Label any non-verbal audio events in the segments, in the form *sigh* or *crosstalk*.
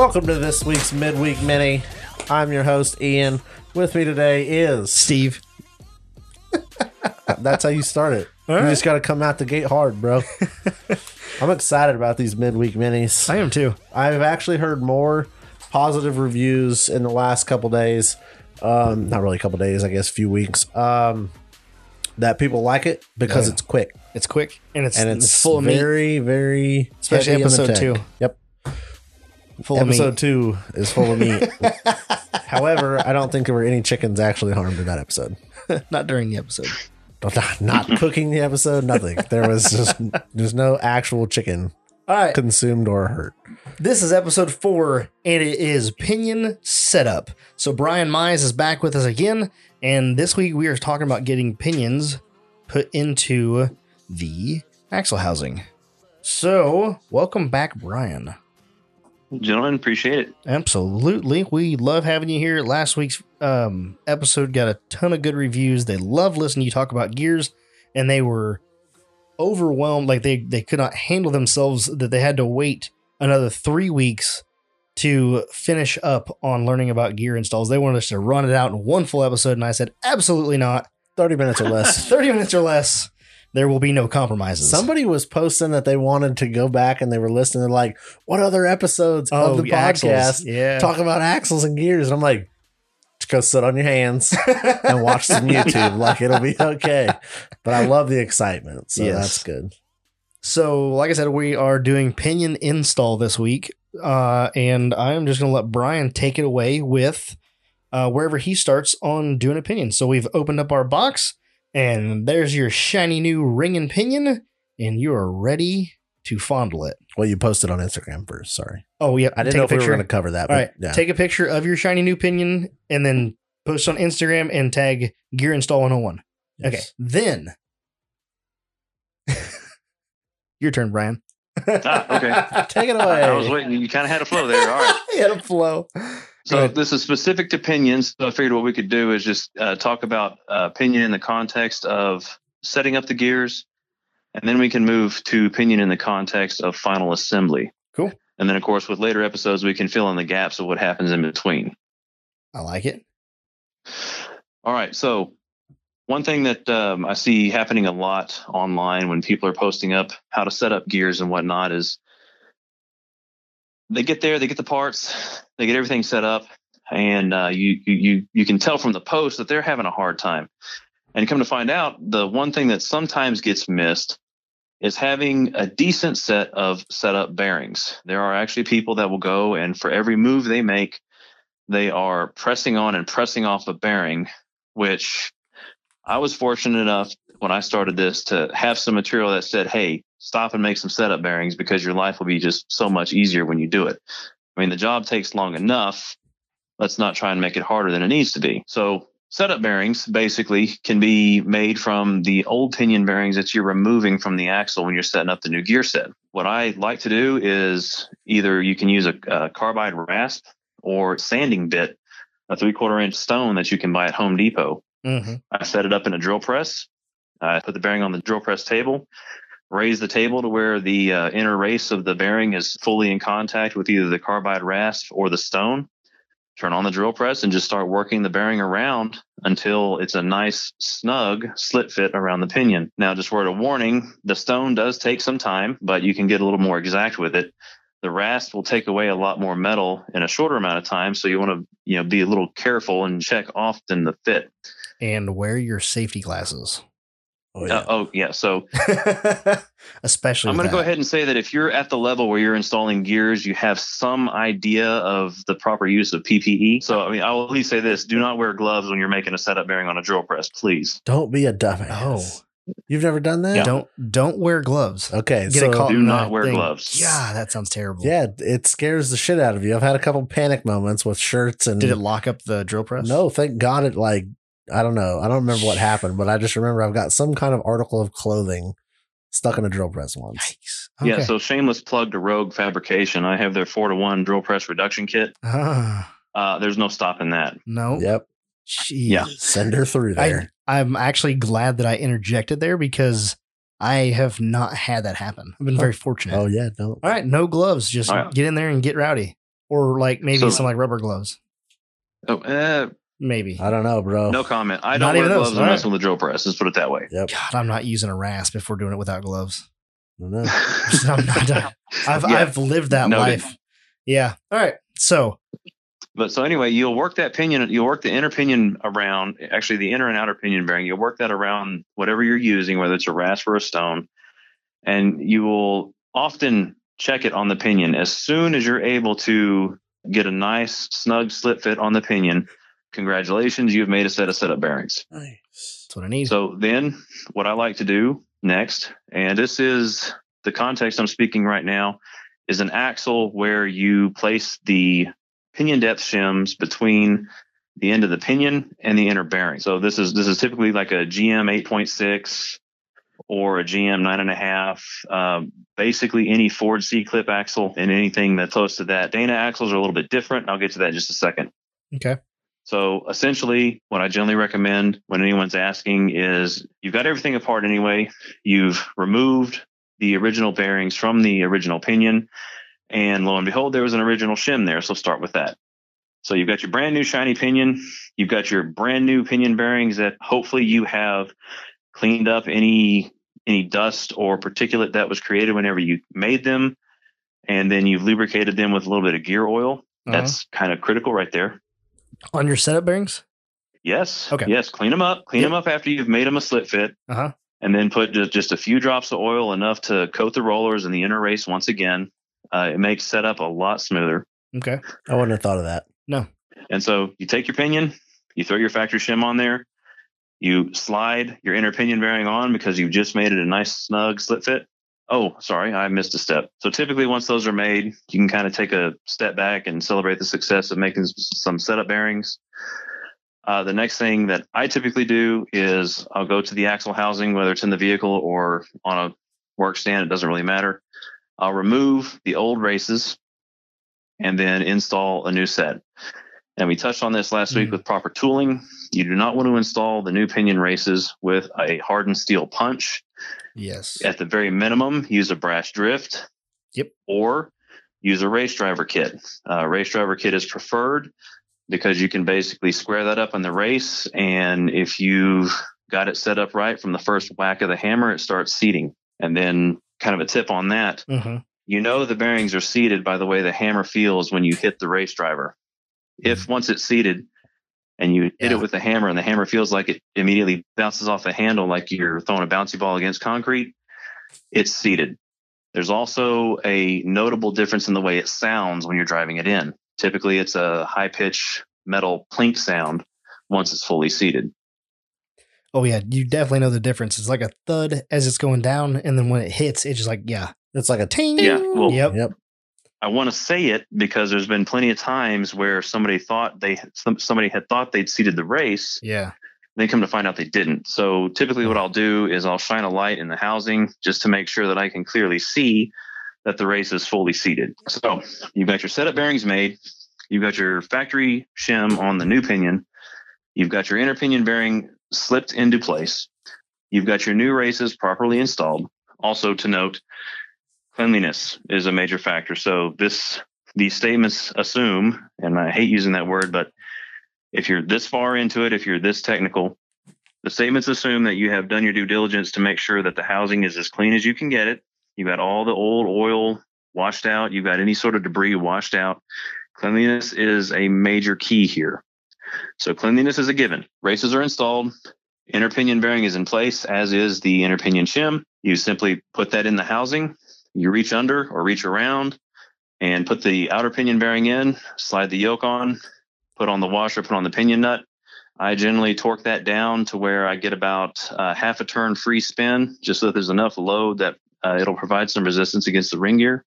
Welcome to this week's midweek mini. I'm your host Ian. With me today is Steve. *laughs* That's how you start it. you just got to come out the gate hard, bro. *laughs* I'm excited about these midweek minis. I am too. I've actually heard more positive reviews in the last couple days. Um, not really a couple days, I guess, a few weeks. Um, that people like it because Yeah. it's quick It's quick and it's, and it's, full of meat. very, very Especially heavy in the episode two. Yep. Full episode two is full of meat. *laughs* However, I don't think there were any chickens actually harmed in that episode. *laughs* Not during the episode. Not, not cooking the episode, nothing. There was just there's no actual chicken All right. consumed or hurt. This is episode four, and it is Pinion Setup. So Brian Mize is back with us again, and this week we are talking about getting pinions put into the axle housing. So, welcome back, Brian. Gentlemen, appreciate it. Absolutely. We love having you here. Last week's um, episode got a ton of good reviews. They love listening to you talk about gears, and they were overwhelmed. Like they, they could not handle themselves that they had to wait another three weeks to finish up on learning about gear installs. They wanted us to run it out in one full episode, and I said, absolutely not. 30 minutes or less. *laughs* 30 minutes or less. There will be no compromises. Somebody was posting that they wanted to go back and they were listening to like, what other episodes Oh, of the axles. podcast Yeah. talk about axles and gears? And I'm like, just go sit on your hands and watch some *laughs* YouTube. Like it'll be okay. But I love the excitement. So Yes. that's good. So, like I said, we are doing pinion install this week, uh, and I am just going to let Brian take it away with uh, wherever he starts on doing a pinion. So, we've opened up our box, and there's your shiny new ring and pinion, and you are ready to fondle it. Well, you posted on Instagram first. Sorry. Oh, yeah. I didn't take know a if we were going to cover that. All But right, yeah. take a picture of your shiny new pinion, and then post on Instagram and tag Gear Install 101. Okay, then *laughs* your turn, Brian. Ah, okay. *laughs* Take it away. I was waiting. You kind of had a flow there. All right. *laughs* He had a flow. So this is specific to pinions. So I figured what we could do is just uh, talk about uh, pinion in the context of setting up the gears, and then we can move to pinion in the context of final assembly. Cool. And then, of course, with later episodes, we can fill in the gaps of what happens in between. I like it. All right. So, one thing that um, I see happening a lot online when people are posting up how to set up gears and whatnot is they get there, they get the parts, they get everything set up, and uh, you you you you can tell from the post that they're having a hard time. And come to find out, the one thing that sometimes gets missed is having a decent set of setup bearings. There are actually people that will go and for every move they make, they are pressing on and pressing off a bearing, which I was fortunate enough when I started this to have some material that said, hey, stop and make some setup bearings because your life will be just so much easier when you do it. I mean, the job takes long enough. Let's not try and make it harder than it needs to be. So, setup bearings basically can be made from the old pinion bearings that you're removing from the axle when you're setting up the new gear set. What I like to do is either you can use a, a carbide rasp or sanding bit, a three quarter inch stone that you can buy at Home Depot. Mm-hmm. I set it up in a drill press. I put the bearing on the drill press table, raise the table to where the uh, inner race of the bearing is fully in contact with either the carbide rasp or the stone. Turn on the drill press and just start working the bearing around until it's a nice, snug slip fit around the pinion. Now, just word of warning the stone does take some time, but you can get a little more exact with it. The rasp will take away a lot more metal in a shorter amount of time, so you want to, you know, be a little careful and check often the fit. And wear your safety glasses. Oh, Uh, yeah. oh yeah. So *laughs* Especially I'm going to go ahead and say that if you're at the level where you're installing gears, you have some idea of the proper use of PPE. So I mean, I will at least say this: do not wear gloves when you're making a setup bearing on a drill press, please. Don't be a dumbass. Oh. You've never done that? Don't don't wear gloves. Okay. Get so it caught do not wear thing. gloves. Yeah, that sounds terrible. Yeah, it scares the shit out of you. I've had a couple panic moments with shirts and Did it lock up the drill press? No, thank God it like I don't know. I don't remember what happened, but I just remember I've got some kind of article of clothing stuck in a drill press once. Yikes. Yeah. So shameless plug to Rogue Fabrication. I have their four to one drill press reduction kit. Ah, Uh, there's no stopping that. no. Yep. Jeez. Yeah. Send her through I, there. I'm actually glad that I interjected there because I have not had that happen. I've been very fortunate. oh yeah, don't. All right, no gloves. Just All right. get in there and get rowdy. or like maybe So- some like rubber gloves. Oh, eh, Maybe. I don't know, bro. no comment. I don't wear even those, gloves and all mess with the drill press. Let's put it that way. Yep. God, I'm not using a rasp if we're doing it without gloves. I don't know. *laughs* *laughs* I'm not, I've Yeah. I've lived that Noted. life. Yeah. All right. So But so anyway, you'll work that pinion, you'll work the inner pinion around, actually the inner and outer pinion bearing. You'll work that around whatever you're using, whether it's a rasp or a stone, and you will often check it on the pinion as soon as you're able to get a nice snug slip fit on the pinion. Congratulations, you've made a set of setup bearings. Nice. that's what I need. So then what I like to do next, and this is the context I'm speaking right now, is an axle where you place the pinion depth shims between the end of the pinion and the inner bearing. So this is this is typically like a GM 8.6 or a GM nine and a half. Um, basically any Ford C clip axle and anything that's close to that. Dana axles are a little bit different. I'll get to that in just a second. okay. So essentially, what I generally recommend when anyone's asking is you've got everything apart anyway. You've removed the original bearings from the original pinion, and lo and behold, there was an original shim there. So start with that. So you've got your brand new shiny pinion. You've got your brand new pinion bearings that hopefully you have cleaned up any any dust or particulate that was created whenever you made them, and then you've lubricated them with a little bit of gear oil. Uh-huh. That's kind of critical right there. On your setup bearings. Yes. Okay. Yes. Clean them up. Clean Yep. them up after you've made them a slip fit, Uh huh. and then put just, just a few drops of oil, enough to coat the rollers and the inner race once again. Uh, it makes setup a lot smoother. Okay. I wouldn't have thought of that. No. And so you take your pinion, you throw your factory shim on there, you slide your inner pinion bearing on because you've just made it a nice snug slip fit. Oh, sorry, I missed a step. So typically, once those are made, you can kind of take a step back and celebrate the success of making some setup bearings. Uh, the next thing that I typically do is I'll go to the axle housing, whether it's in the vehicle or on a work stand, it doesn't really matter. I'll remove the old races and then install a new set. And we touched on this last week Mm. with proper tooling. You do not want to install the new pinion races with a hardened steel punch. Yes. At the very minimum, use a brass drift. Yep. Or use a race driver kit. Uh, race driver kit is preferred because you can basically square that up in the race. And if you've got it set up right from the first whack of the hammer, it starts seating. And then, kind of a tip on that hmm you know the bearings are seated by the way the hammer feels when you hit the race driver. If once it's seated and you hit it with the hammer and the hammer feels like it immediately bounces off the handle like you're throwing a bouncy ball against concrete, it's seated. There's also a notable difference in the way it sounds when you're driving it in. Typically, it's a high pitch metal plink sound once it's fully seated. Oh yeah, you definitely know the difference. It's like a thud as it's going down, and then when it hits, it's just like yeah, It's like a ting. Yeah, well- yep. Yep. I want to say it because there's been plenty of times where somebody thought they some, somebody had thought they'd seated the race Yeah. they come to find out they didn't. So typically what I'll do is I'll shine a light in the housing just to make sure that I can clearly see that the race is fully seated. So you've got your setup bearings made, you've got your factory shim on the new pinion, you've got your inner pinion bearing slipped into place, you've got your new races properly installed. Also to note, cleanliness is a major factor. So this these statements assume, and I hate using that word, but if you're this far into it, if you're this technical, the statements assume that you have done your due diligence to make sure that the housing is as clean as you can get it. You've got all the old oil washed out. You've got any sort of debris washed out. Cleanliness is a major key here. So cleanliness is a given. Races are installed. Inner pinion bearing is in place, as is the inner pinion shim. You simply put that in the housing. You reach under or reach around and put the outer pinion bearing in, slide the yoke on, put on the washer, put on the pinion nut. I generally torque that down to where I get about uh, half a turn free spin, just so that there's enough load that uh, it'll provide some resistance against the ring gear.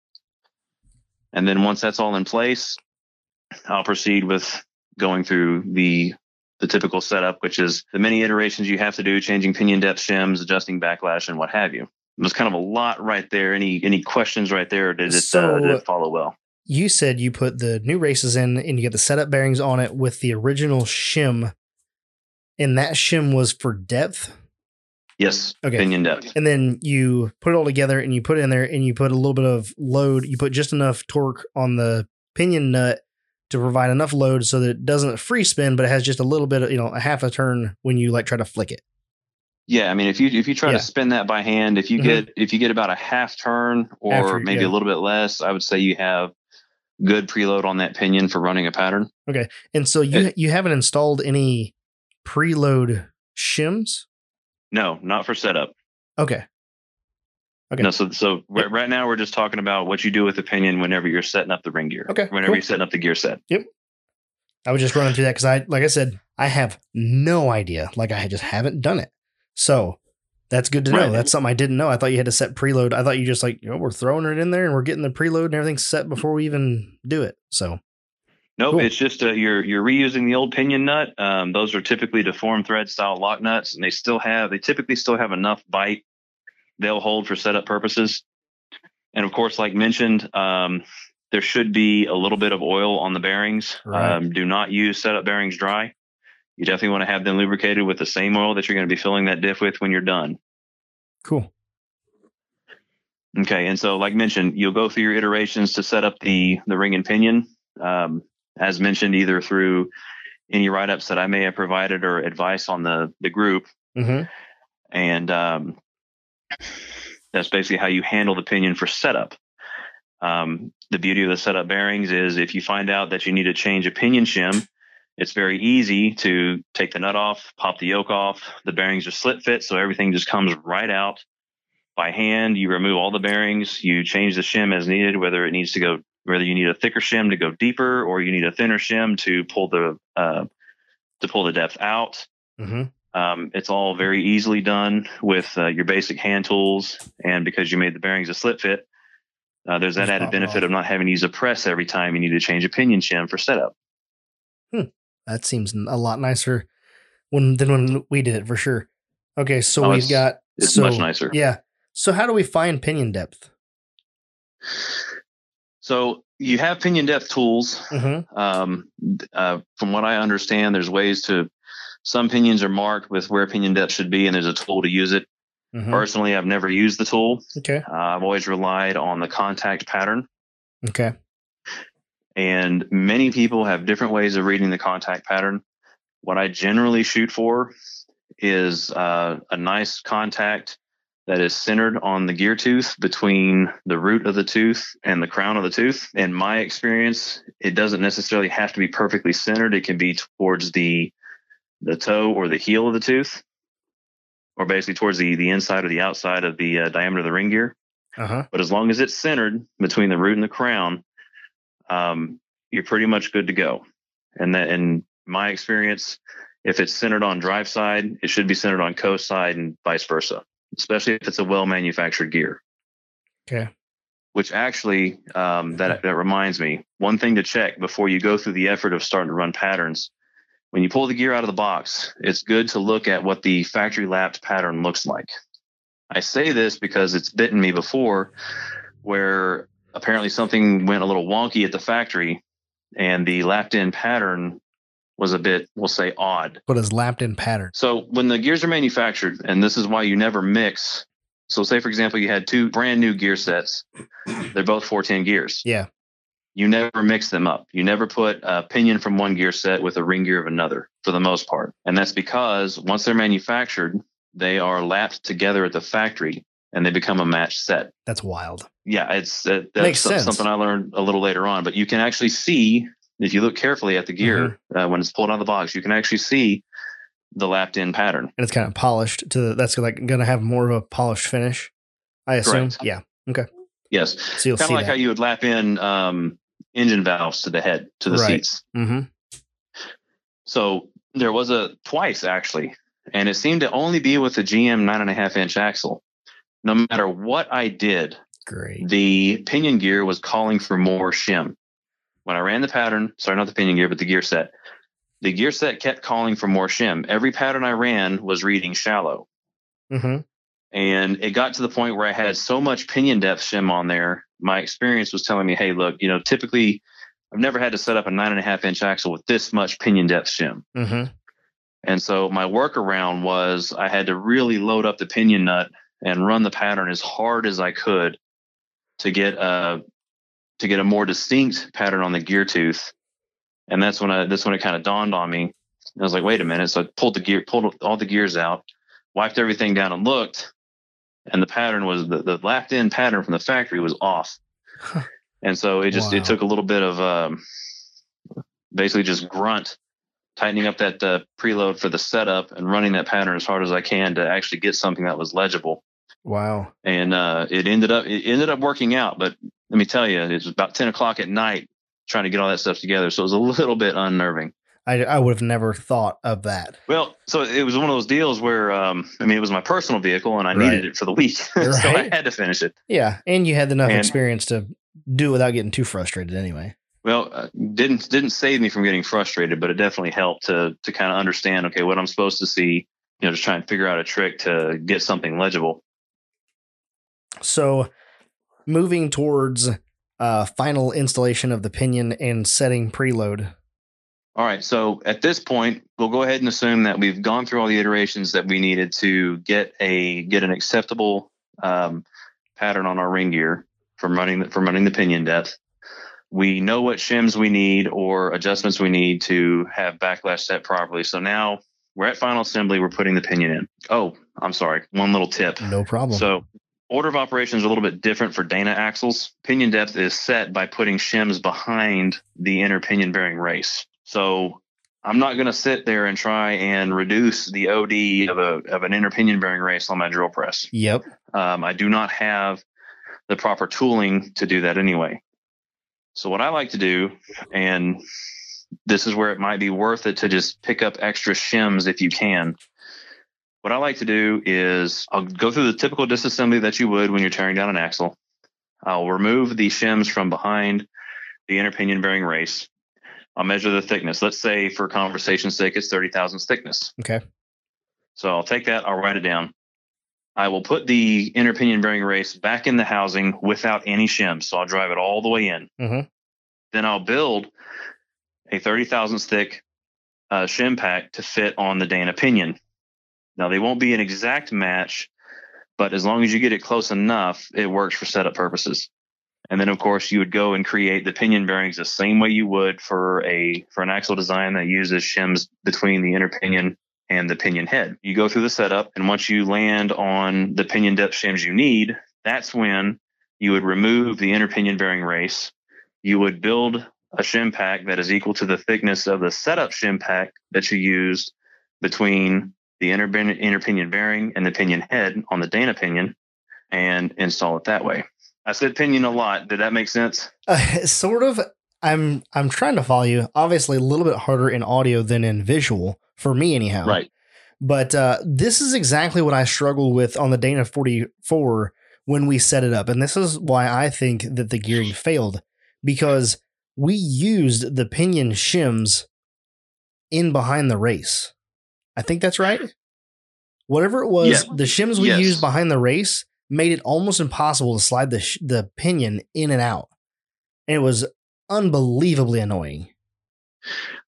And then once that's all in place, I'll proceed with going through the the typical setup, which is the many iterations you have to do, changing pinion depth shims, adjusting backlash, and what have you. There's kind of a lot right there. Any any questions right there? Or did it, So- uh, did it follow well? You said you put the new races in, and you get the setup bearings on it with the original shim, and that shim was for depth. Yes. Okay. Pinion depth. And then you put it all together, and you put it in there, and you put a little bit of load. You put just enough torque on the pinion nut to provide enough load so that it doesn't free spin, but it has just a little bit of, you know, a half a turn when you like try to flick it. Yeah, I mean, if you if you try Yeah. to spin that by hand, if you Mhm. get if you get about a half turn or After- maybe yeah. a little bit less, I would say you have good preload on that pinion for running a pattern. Okay, and so you It- you haven't installed any preload shims? No, not for setup. Okay. Okay. No, so so right, right now we're just talking about what you do with the pinion whenever you're setting up the ring gear. Okay, Whenever cool. you're setting up the gear set. Yep. I was just running through that because I, like I said, I have no idea. Like I just haven't done it. So that's good to know. Right. That's something I didn't know. I thought you had to set preload. I thought you just like, you know, we're throwing it in there and we're getting the preload and everything set before we even do it. So Nope, Cool. it's just uh, you're you're reusing the old pinion nut. Um, those are typically deformed thread style lock nuts, and they still have they typically still have enough bite they'll hold for setup purposes. And of course, like mentioned, um, there should be a little bit of oil on the bearings. Right. Um, do not use setup bearings dry. You definitely want to have them lubricated with the same oil that you're going to be filling that diff with when you're done. cool. Okay, and so like mentioned, you'll go through your iterations to set up the the ring and pinion, um, as mentioned, either through any write ups that I may have provided or advice on the the group, Mm-hmm. and um, that's basically how you handle the pinion for setup. Um, the beauty of the setup bearings is if you find out that you need to change a pinion shim, it's very easy to take the nut off, pop the yoke off. The bearings are slip fit, so everything just comes right out by hand. You remove all the bearings, you change the shim as needed, whether it needs to go, whether you need a thicker shim to go deeper or you need a thinner shim to pull the uh, to pull the depth out. Mm-hmm. Um, it's all very easily done with uh, your basic hand tools, and because you made the bearings a slip fit, uh, there's that added benefit off. of not having to use a press every time you need to change a pinion shim for setup. That seems a lot nicer when than when we did it for sure. Okay, so Oh, we've it's- got It's so, much nicer. Yeah. So how do we find pinion depth? So you have pinion depth tools. Mm-hmm. Um, uh, from what I understand, there's ways to. Some pinions are marked with where pinion depth should be, and there's a tool to use it. Mm-hmm. Personally, I've never used the tool. Okay. Uh, I've always relied on the contact pattern. Okay. And many people have different ways of reading the contact pattern. What I generally shoot for is uh, a nice contact that is centered on the gear tooth between the root of the tooth and the crown of the tooth. In my experience, it doesn't necessarily have to be perfectly centered. It can be towards the the toe or the heel of the tooth, or basically towards the the inside or the outside of the uh, diameter of the ring gear Uh huh. but as long as it's centered between the root and the crown, um, you're pretty much good to go. And that, in my experience, if it's centered on drive side, it should be centered on coast side and vice versa, especially if it's a well manufactured gear. Okay. Which actually, um, that that reminds me, one thing to check before you go through the effort of starting to run patterns. When you pull the gear out of the box, it's good to look at what the factory lapped pattern looks like. I say this because it's bitten me before where apparently something went a little wonky at the factory and the lapped in pattern was a bit, we'll say, odd. What is lapped in pattern? So when the gears are manufactured, and this is why you never mix. So say for example, you had two brand new gear sets. They're both 410 gears. Yeah. You never mix them up. You never put a pinion from one gear set with a ring gear of another for the most part. And that's because once they're manufactured, they are lapped together at the factory and they become a matched set That's wild. yeah, it's uh, that's Makes sense. something I learned a little later on. But you can actually see if you look carefully at the gear Mm-hmm. uh, when it's pulled out of the box, you can actually see the lapped in pattern. And it's kind of polished to that's like going to have more of a polished finish. I assume. Correct. Yeah. Okay. Yes, So you'll kind of like how you would lap in um, engine valves to the head to the Right. seats. mm-hmm. So there was a twice actually, and it seemed to only be with the GM nine and a half inch axle. No matter what I did, Great. the pinion gear was calling for more shim. When I ran the pattern, sorry, not the pinion gear, but the gear set, the gear set kept calling for more shim. Every pattern I ran was reading shallow. Mm-hmm. And it got to the point where I had so much pinion depth shim on there. My experience was telling me, hey, look, you know, typically I've never had to set up a nine and a half inch axle with this much pinion depth shim. Mm-hmm. And so my workaround was I had to really load up the pinion nut and run the pattern as hard as I could to get uh to get a more distinct pattern on the gear tooth. And that's when I that's when it kind of dawned on me. I was like, wait a minute. So I pulled the gear, pulled all the gears out, wiped everything down and looked, and the pattern was the, the lapped in pattern from the factory was off. and so it just Wow. it took a little bit of um, basically just grunt tightening up that uh, preload for the setup and running that pattern as hard as I can to actually get something that was legible. Wow. And uh, it ended up it ended up working out. But let me tell you, it was about ten o'clock at night trying to get all that stuff together. So it was a little bit unnerving. I, I would have never thought of that. Well, so it was one of those deals where um, I mean it was my personal vehicle and I Right. needed it for the week, *laughs* so I had to finish it. Yeah. And you had enough And- experience to do it without getting too frustrated anyway. Well, uh, didn't didn't save me from getting frustrated, but it definitely helped to to kind of understand okay what I'm supposed to see. You know, just try and figure out a trick to get something legible. So moving towards uh, final installation of the pinion and setting preload. All right. So at this point, we'll go ahead and assume that we've gone through all the iterations that we needed to get a get an acceptable um, pattern on our ring gear from running the, from running the pinion depth. We know what shims we need or adjustments we need to have backlash set properly. So now we're at final assembly. We're putting the pinion in. Oh, I'm sorry. One little tip. No problem. So order of operations are a little bit different for Dana axles. Pinion depth is set by putting shims behind the inner pinion bearing race. So I'm not going to sit there and try and reduce the OD of a of an inner pinion bearing race on my drill press. yep. Um, I do not have the proper tooling to do that anyway. So what I like to do, and this is where it might be worth it to just pick up extra shims if you can. What I like to do is I'll go through the typical disassembly that you would when you're tearing down an axle. I'll remove the shims from behind the inner pinion bearing race. I'll measure the thickness. Let's say for conversation's sake, it's 30 thousandths thickness. Okay. So I'll take that, I'll write it down. I will put the inner pinion bearing race back in the housing without any shims. So I'll drive it all the way in. Mhm. Then I'll build a 30 thousandths thick uh, shim pack to fit on the Dana pinion. Now they won't be an exact match, but as long as you get it close enough, it works for setup purposes. And then of course you would go and create the pinion bearings the same way you would for a for an axle design that uses shims between the inner pinion and the pinion head. You go through the setup, and once you land on the pinion depth shims you need, that's when you would remove the inner pinion bearing race. You would build a shim pack that is equal to the thickness of the setup shim pack that you used between the inner, inner pinion bearing and the pinion head on the Dana pinion and install it that way. I said pinion a lot. Did that make sense? Uh, sort of. I'm I'm trying to follow you. Obviously, a little bit harder in audio than in visual for me, anyhow. Right. But uh, this is exactly what I struggled with on the Dana 44 when we set it up, and this is why I think that the gearing failed because we used the pinion shims in behind the race. I think that's right. Whatever it was, Yeah. the shims we Yes. used behind the race made it almost impossible to slide the sh- the pinion in and out, and it was unbelievably annoying.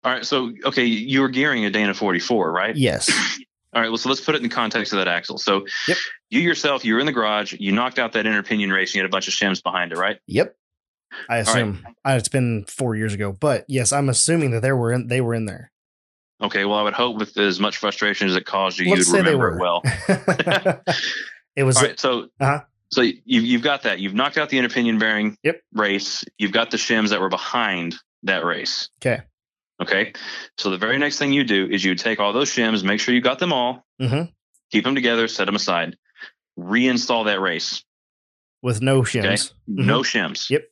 All right. So, okay, you were gearing a Dana 44, right? Yes. *clears throat* All right. Well, so let's put it in the context of that axle. So, Yep. you yourself, you were in the garage, you knocked out that inner pinion race, and you had a bunch of shims behind it, right? Yep. I right. assume Uh, it's been four years ago, but yes, I'm assuming that there were in, they were in there. Okay. Well, I would hope with as much frustration as it caused you, Let's you'd remember it well. *laughs* *laughs* it was All right. So, Uh-huh. so you, you've got that. You've knocked out the inner pinion bearing Yep. race. You've got the shims that were behind that race. okay. Okay. So the very next thing you do is you take all those shims, make sure you got them all, hmm keep them together, set them aside, reinstall that race. With no shims. No shims. Yep.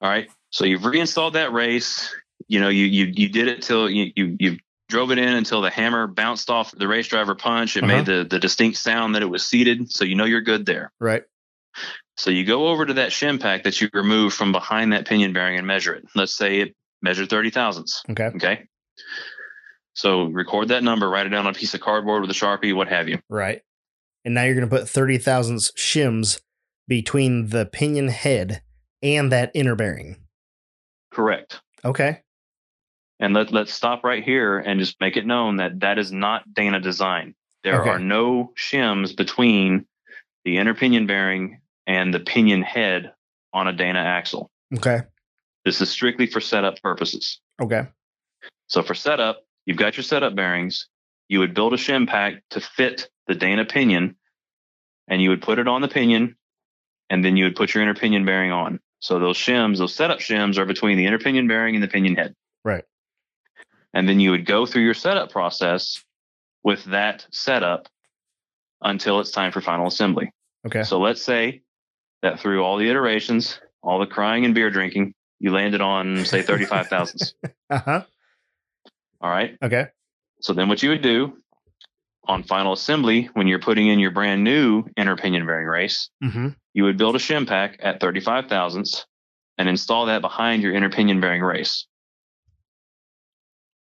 All right. So you've reinstalled that race. You know, you you you did it till you you you drove it in until the hammer bounced off the race driver punch. It Uh-huh. made the the distinct sound that it was seated. So you know you're good there. Right. So you go over to that shim pack that you removed from behind that pinion bearing and measure it. Let's say it measured 30 thousandths. Okay. Okay. So record that number, write it down on a piece of cardboard with a Sharpie, what have you. Right. And now you're going to put 30 thousandths shims between the pinion head and that inner bearing. Correct. Okay. And let, let's stop right here and just make it known that that is not Dana design. There Okay. are no shims between the inner pinion bearing and the pinion head on a Dana axle. Okay. This is strictly for setup purposes. Okay. So for setup, you've got your setup bearings. You would build a shim pack to fit the Dana pinion, and you would put it on the pinion, and then you would put your inner pinion bearing on. So those shims, those setup shims, are between the inner pinion bearing and the pinion head. Right. And then you would go through your setup process with that setup until it's time for final assembly. Okay. So let's say that through all the iterations, all the crying and beer drinking, you landed on say *laughs* 35 thousandths. Uh huh. All right. Okay. So then what you would do on final assembly, when you're putting in your brand new inner pinion bearing race, Mm-hmm. you would build a shim pack at 35 thousandths and install that behind your inner pinion bearing race.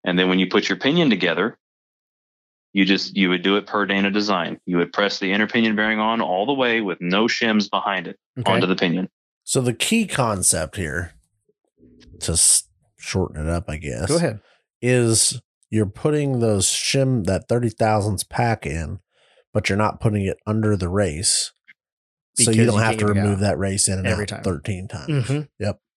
And then when you put your pinion together, you just you would do it per Dana design. You would press the inner pinion bearing on all the way with no shims behind it Okay. onto the pinion. So the key concept here, to s- shorten it up, I guess, Go ahead. is you're putting those shim that thirty thousandths pack in, but you're not putting it under the race, so you don't you have to remove out that race in and every out time. thirteen times. Mm-hmm.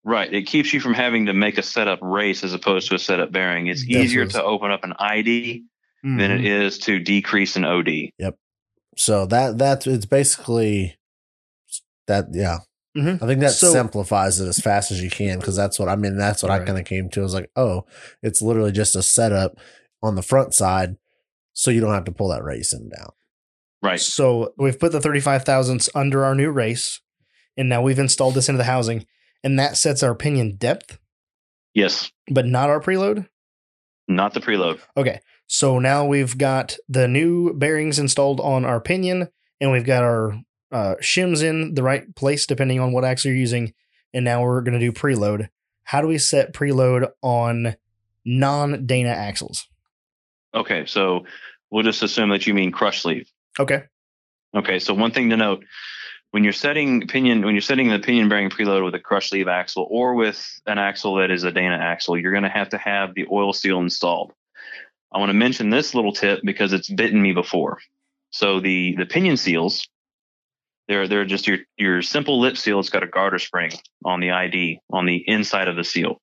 Right. It keeps you from having to make a setup race as opposed to a setup bearing. It's That's easier to open up an ID Mm-hmm. than it is to decrease an OD. Yep. So that that's it's basically that. Yeah, Mhm. I think that So- simplifies it as fast as you can because that's what I mean. That's what I kind of came to. I was like, oh, it's literally just a setup on the front side, so you don't have to pull that race in down. Right. So we've put the 35 thousandths under our new race, and now we've installed this into the housing, and that sets our pinion depth, Yes. but not our preload. Not the preload. Okay. So now we've got the new bearings installed on our pinion, and we've got our uh, shims in the right place depending on what axle you're using. And now we're going to do preload. How do we set preload on non Dana axles? Okay. So we'll just assume that you mean crush sleeve. Okay. Okay. So one thing to note when you're setting pinion, when you're setting the pinion bearing preload with a crush sleeve axle or with an axle that is a Dana axle, you're going to have to have the oil seal installed. I want to mention this little tip because it's bitten me before. So the the pinion seals, they're they're just your your simple lip seal. It's got a garter spring on the ID on the inside of the seal.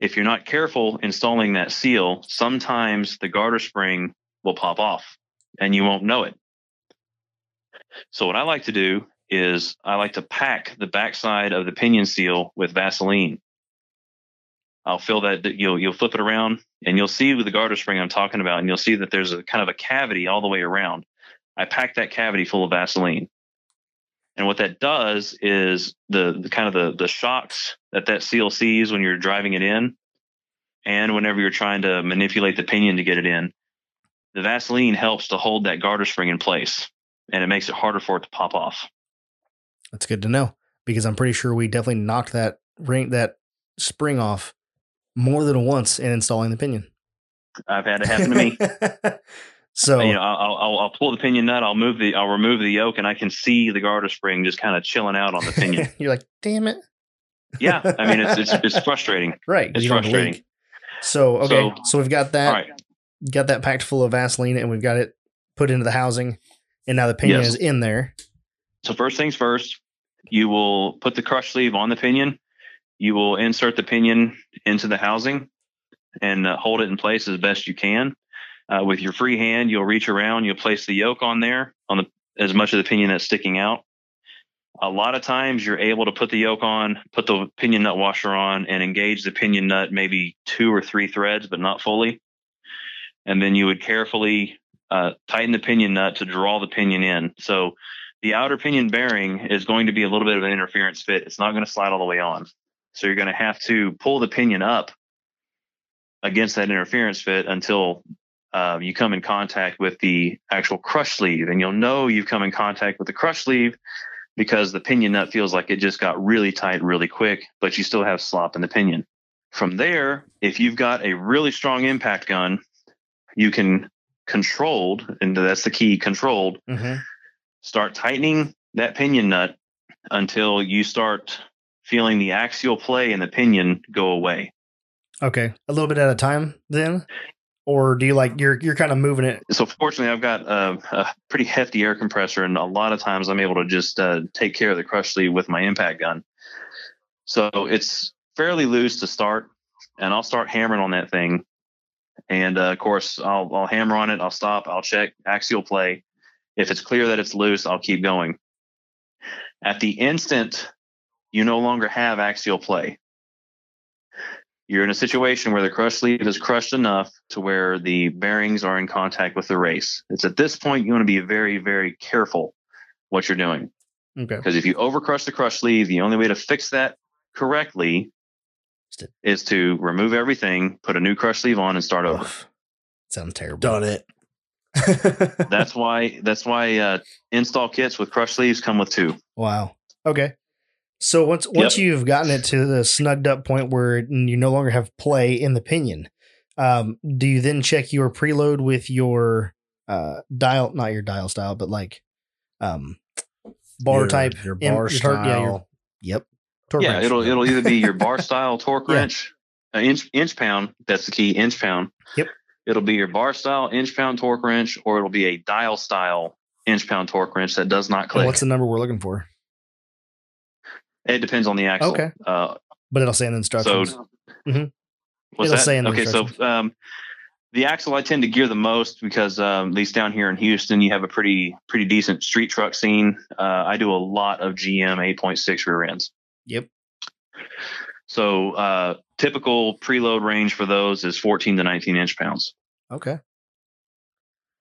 If you're not careful installing that seal, sometimes the garter spring will pop off and you won't know it. So what I like to do is I like to pack the backside of the pinion seal with Vaseline. I'll fill that you'll you'll flip it around and you'll see the garter spring I'm talking about, and you'll see that there's a kind of a cavity all the way around. I pack that cavity full of Vaseline. And what that does is the, the kind of the, the shocks that that seal sees when you're driving it in and whenever you're trying to manipulate the pinion to get it in, the Vaseline helps to hold that garter spring in place and it makes it harder for it to pop off. That's good to know because I'm pretty sure we definitely knocked that ring, that spring off more than once in installing the pinion. I've had it happen to me. *laughs* so, you know, I'll, I'll, I'll pull the pinion nut, I'll move the, I'll remove the yoke, and I can see the garter spring just kind of chilling out on the pinion. *laughs* you're like, damn it. yeah, I mean, it's it's, it's *laughs* frustrating. Right, It's you don't have to frustrating. So, okay. So, So- we've got that. Right, got that packed full of Vaseline and we've got it put into the housing and now the pinion Yes. is in there. so first things first, you will put the crush sleeve on the pinion. You will insert the pinion into the housing and uh, hold it in place as best you can. Uh, with your free hand, you'll reach around, you'll place the yoke on there on the as much of the pinion that's sticking out. A lot of times you're able to put the yoke on, put the pinion nut washer on, and engage the pinion nut maybe two or three threads, but not fully. And then you would carefully uh, tighten the pinion nut to draw the pinion in. So the outer pinion bearing is going to be a little bit of an interference fit. It's not going to slide all the way on. So you're going to have to pull the pinion up against that interference fit until uh, you come in contact with the actual crush sleeve. And you'll know you've come in contact with the crush sleeve because the pinion nut feels like it just got really tight really quick, but you still have slop in the pinion. From there, if you've got a really strong impact gun, you can controlled, and that's the key controlled, Mm-hmm. start tightening that pinion nut until you start feeling the axial play in the pinion go away. Okay. A little bit at a time then? Or do you like you're you're kind of moving it? So fortunately, I've got a, a pretty hefty air compressor, and a lot of times I'm able to just uh, take care of the crush sleeve with my impact gun. So it's fairly loose to start, and I'll start hammering on that thing. And uh, of course, I'll, I'll hammer on it. I'll stop. I'll check axial play. If it's clear that it's loose, I'll keep going. At the instant you no longer have axial play, you're in a situation where the crush sleeve is crushed enough to where the bearings are in contact with the race. It's at this point you want to be very, very careful what you're doing. Okay. Because if you overcrush the crush sleeve, the only way to fix that correctly is to remove everything, put a new crush sleeve on, and start over. Ugh. Sounds terrible. Done it. *laughs* that's why that's why uh, install kits with crush sleeves come with two. wow. Okay. So once once you've gotten it to the snugged up point where you no longer have play in the pinion, um, do you then check your preload with your uh, dial, not your dial style, but like um, bar Your- type, Your bar your tor- style. yeah, your- yep. Torque yeah, wrench. it'll it'll either be your bar *laughs* style torque Yeah. wrench, uh, inch inch pound. That's the key, inch pound. Yep. It'll be your bar style inch pound torque wrench, or it'll be a dial style inch pound torque wrench that does not And click. what's the number we're looking for? it depends on the axle. Okay. Uh, But it'll say in the instructions. So, Mhm. what's It'll that? say in the okay, so instructions. um, the axle I tend to gear the most because um, at least down here in Houston, you have a pretty pretty decent street truck scene. Uh, I do a lot of GM 8.6 rear ends. Yep. So uh, typical preload range for those is 14 to 19 inch pounds. Okay.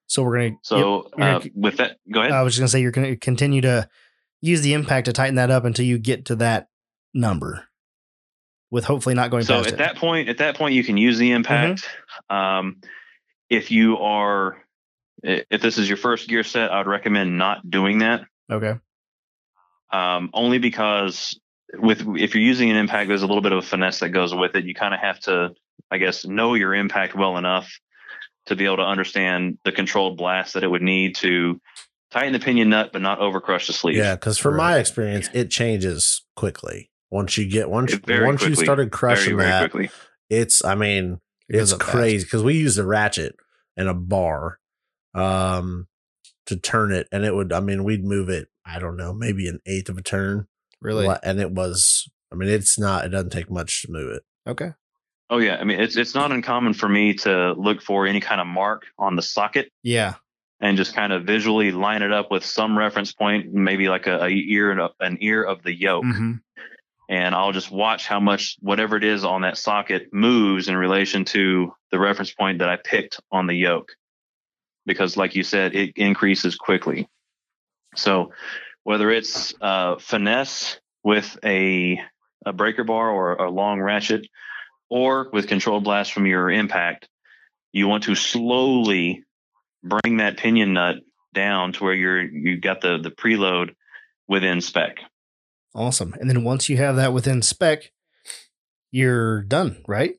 So we're gonna. So yep, you're uh, gonna- with that, go ahead. I was just gonna say you're gonna continue to use the impact to tighten that up until you get to that number, with hopefully not going so at it. that point, at that point, you can use the impact. Mm-hmm. Um, if you are, if this is your first gear set, I would recommend not doing that. okay. um, only because with if you're using an impact, there's a little bit of a finesse that goes with it. You kind of have to, I guess, know your impact well enough to be able to understand the controlled blast that it would need to tighten the pinion nut, but not overcrush the sleeve. Yeah, because from Right. my experience, it changes quickly. Once you get once It very once you started crushing very that, quickly. it's I mean It it's up crazy because we used a ratchet and a bar um to turn it and it would i mean we'd move it i don't know maybe an eighth of a turn Really? Li- and it was i mean it's not it doesn't take much to move it Okay. Oh yeah, I mean it's it's not uncommon for me to look for any kind of mark on the socket Yeah. and just kind of visually line it up with some reference point, maybe like a, a ear and a, an ear of the yoke. hmm and I'll just watch how much whatever it is on that socket moves in relation to the reference point that I picked on the yoke. Because, like you said, it increases quickly. So, whether it's uh, finesse with a, a breaker bar or a long ratchet, or with controlled blast from your impact, you want to slowly bring that pinion nut down to where you're you got the the preload within spec. Awesome. And then once you have that within spec, you're done, right?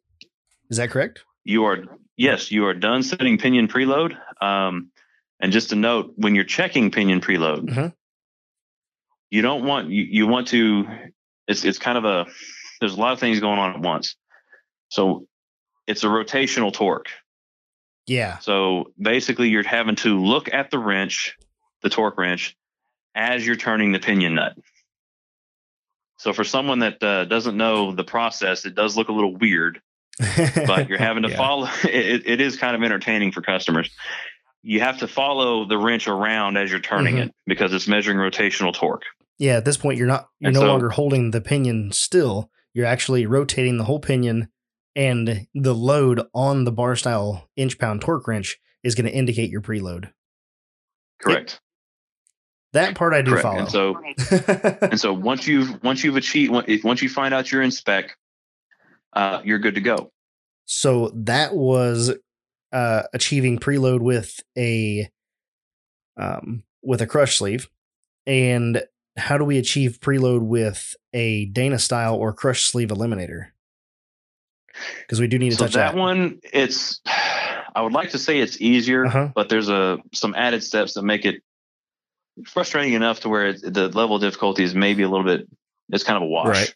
Is that correct? you are yes you are done setting pinion preload um, and just a note when you're checking pinion preload Mhm. You don't want you, you want to it's it's kind of a there's a lot of things going on at once so it's a rotational torque Yeah. so basically you're having to look at the wrench the torque wrench as you're turning the pinion nut so for someone that uh, doesn't know the process it does look a little weird *laughs* but you're having to Yeah. follow *laughs* it, it is kind of entertaining for customers you have to follow the wrench around as you're turning Mhm. it because it's measuring rotational torque Yeah, at this point you're not you're And no so- longer holding the pinion still. You're actually rotating the whole pinion and the load on the bar style inch pound torque wrench is going to indicate your preload. correct That part I do correct follow. and so *laughs* and so once you've once you've achieved once you find out you're in spec uh, you're good to go so that was uh achieving preload with a um with a crush sleeve. And how do we achieve preload with a Dana style or crush sleeve eliminator? Because we do need to so touch that that. one it's i would like to say it's easier Uh-huh. but there's a some added steps that make it frustrating enough to where it, the level of difficulty is maybe a little bit it's kind of a wash Right.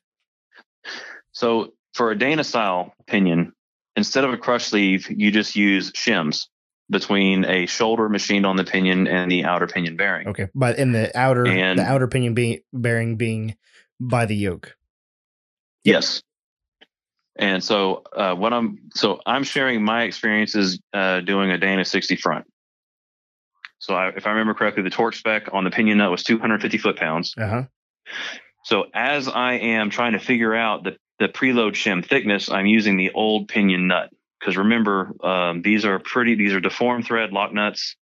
so for a dana style pinion instead of a crush sleeve you just use shims between a shoulder machined on the pinion and the outer pinion bearing Okay, but in the outer And- the outer pinion being bearing being by the yoke. Yes. And so uh, what I'm so I'm sharing my experiences uh, doing a Dana 60 front. So I, if I remember correctly, the torque spec on the pinion nut was 250 foot pounds. Uh huh. So as I am trying to figure out the, the preload shim thickness, I'm using the old pinion nut. Because remember, um, these are pretty, these are deformed thread lock nuts.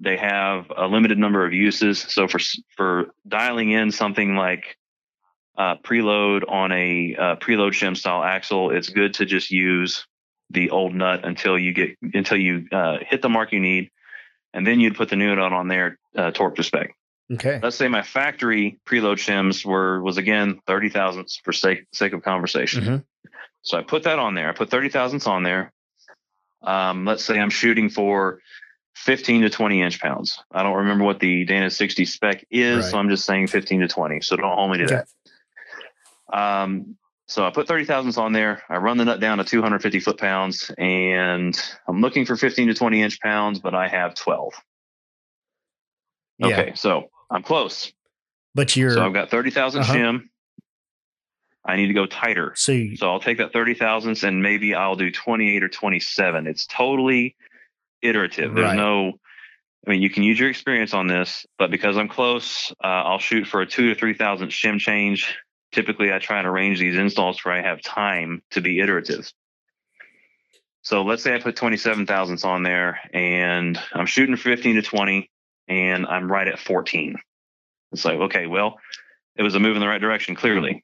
They have a limited number of uses. So for, for dialing in something like uh, preload on a uh, preload shim style axle, it's good to just use the old nut until you get, until you uh, hit the mark you need. And then you'd put the new nut on there, uh, torque to spec Okay. let's say my factory preload shims were was again 30 thousandths for sake sake of conversation. Mhm. So I put that on there. I put 30 thousandths on there. Um, let's say I'm shooting for 15 to 20 inch pounds. I don't remember what the Dana 60 spec is, so I'm just saying 15 to 20. So don't hold me to Okay. that. Um, so I put 30 thousandths on there. I run the nut down to 250 foot pounds, and I'm looking for 15 to 20 inch pounds, but I have 12. Yeah. Okay, so I'm close. But you're So I've got 30,000 Uh-huh. shim. I need to go tighter. so you, So I'll take that 30 thousandths and maybe I'll do 28 or 27. It's totally iterative. There's Right. no, I mean, you can use your experience on this, but because I'm close, uh, I'll shoot for a two to 3,000 shim change. Typically, I try and arrange these installs where I have time to be iterative. So let's say I put 27 thousandths on there and I'm shooting for 15 to 20 and I'm right at 14. It's like, okay, well, it was a move in the right direction, clearly.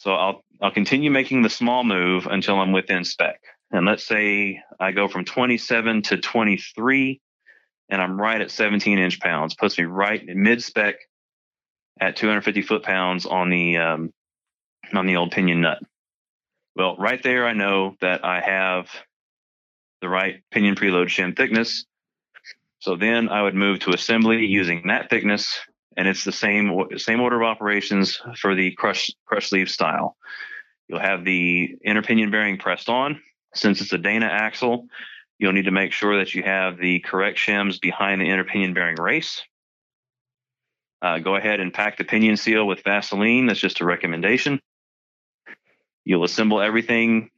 So I'll I'll continue making the small move until I'm within spec. And let's say I go from 27 to 23 and I'm right at 17 inch pounds, puts me right in mid spec at 250 foot pounds on the um, on the old pinion nut. Well, right there, I know that I have the right pinion preload shim thickness. So then I would move to assembly using that thickness, and it's the same same order of operations for the crush crush sleeve style. You'll have the inner pinion bearing pressed on. Since it's a Dana axle, you'll need to make sure that you have the correct shims behind the inner pinion bearing race. Uh, go ahead and pack the pinion seal with Vaseline. That's just a recommendation. You'll assemble everything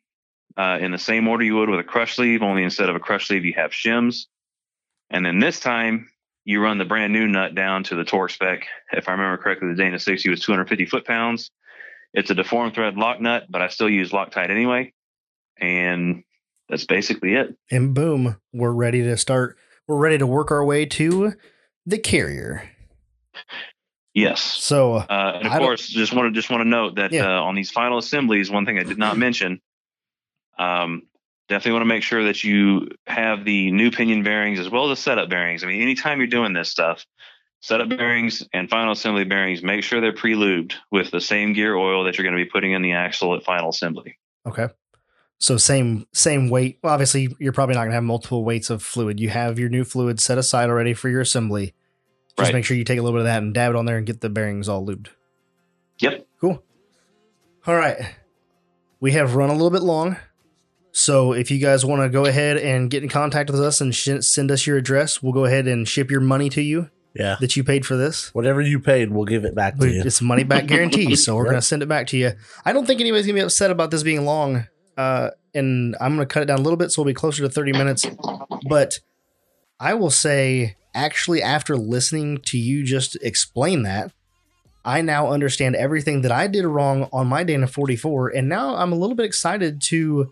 uh, in the same order you would with a crush sleeve, only instead of a crush sleeve, you have shims. And then this time, you run the brand new nut down to the torque spec. If I remember correctly, the Dana 60 was 250 foot pounds. It's a deformed thread lock nut, but I still use Loctite anyway. And that's basically it. and boom, we're ready to start. We're ready to work our way to the carrier. Yes. So Uh, and of I course, just want to just want to note that Yeah. uh, on these final assemblies, one thing I did not mention, um, definitely want to make sure that you have the new pinion bearings as well as the setup bearings. I mean, anytime you're doing this stuff, setup bearings and final assembly bearings, make sure they're pre-lubed with the same gear oil that you're going to be putting in the axle at final assembly. Okay. So same same weight. Well, obviously, you're probably not going to have multiple weights of fluid. You have your new fluid set aside already for your assembly. Just Right. make sure you take a little bit of that and dab it on there and get the bearings all lubed. Yep. Cool. All right. We have run a little bit long. So if you guys want to go ahead and get in contact with us and sh- send us your address, we'll go ahead and ship your money to you Yeah. that you paid for this. Whatever you paid, we'll give it back to you. It's money back *laughs* guarantee, so we're Yep. gonna send it back to you. I don't think anybody's gonna be upset about this being long, uh, and I'm gonna cut it down a little bit, so we'll be closer to 30 minutes. But I will say, actually, after listening to you just explain that, I now understand everything that I did wrong on my Dana 44, and now I'm a little bit excited to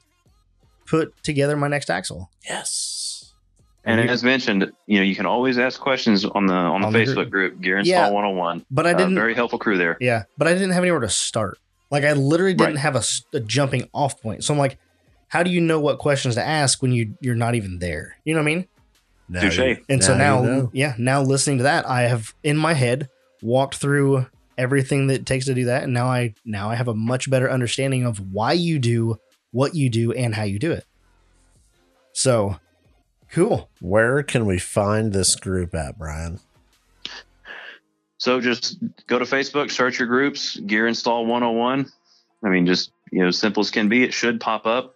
put together my next axle. Yes. And you- as mentioned, you know, you can always ask questions on the on the On the Facebook group, Gear Yeah. Install 101. But I Uh, didn't. very helpful crew there. Yeah, but I didn't have anywhere to start. Like I literally didn't Right. have a jumping off point. So I'm like, how do you know what questions to ask when you you're not even there? You know what I mean? Now Touche. you- And so now, you know. yeah, now listening to that, I have in my head walked through everything that it takes to do that, and now I now I have a much better understanding of why you do what you do and how you do it. So, cool. where can we find this group at, Brian? So just go to Facebook, search your groups, Gear Install 101. I mean, just you know, simple as can be. It should pop up,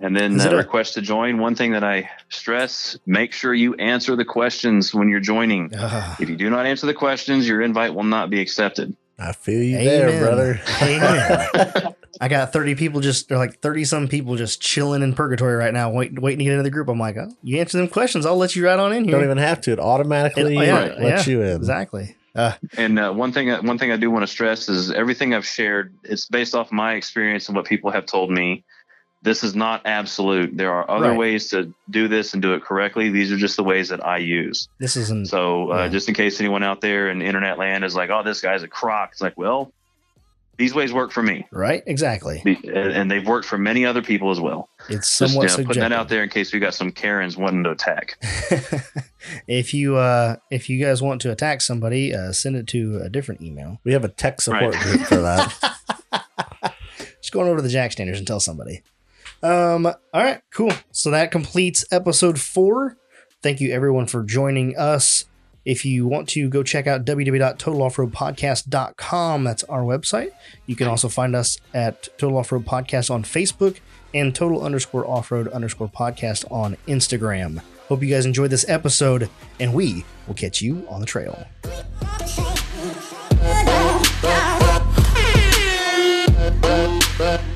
and then Is uh, a- request to join. One thing that I stress: make sure you answer the questions when you're joining. Ugh. If you do not answer the questions, your invite will not be accepted. I feel you there, brother. Amen. *laughs* I got 30 people just, they're like 30 some people just chilling in purgatory right now, wait, waiting to get into the group. I'm like, oh, you answer them questions. I'll let you right on in here. Don't even have to. It automatically It- yeah, lets yeah, you in. Exactly. Uh, And uh, one thing, one thing I do want to stress is everything I've shared. It's based off my experience and what people have told me. This is not absolute. There are other Right. ways to do this and do it correctly. These are just the ways that I use. this isn't, So uh, Yeah. just in case anyone out there in internet land is like, "Oh, this guy's a crock," it's like, well, these ways work for me, right? Exactly. and they've worked for many other people as well. It's Just somewhat you know, putting that out there in case we got some Karens wanting to attack. *laughs* if you, uh, if you guys want to attack somebody, uh, send it to a different email. We have a tech support Right. group for that. *laughs* Just going over to the Jack Standards and tell somebody. Um, all right, cool. So that completes episode four. Thank you everyone for joining us. If you want to go check out www.totaloffroadpodcast.com, that's our website. You can also find us at Total Off Road Podcast on Facebook and Total underscore offroad underscore podcast on Instagram. Hope you guys enjoyed this episode, and we will catch you on the trail. You. *laughs*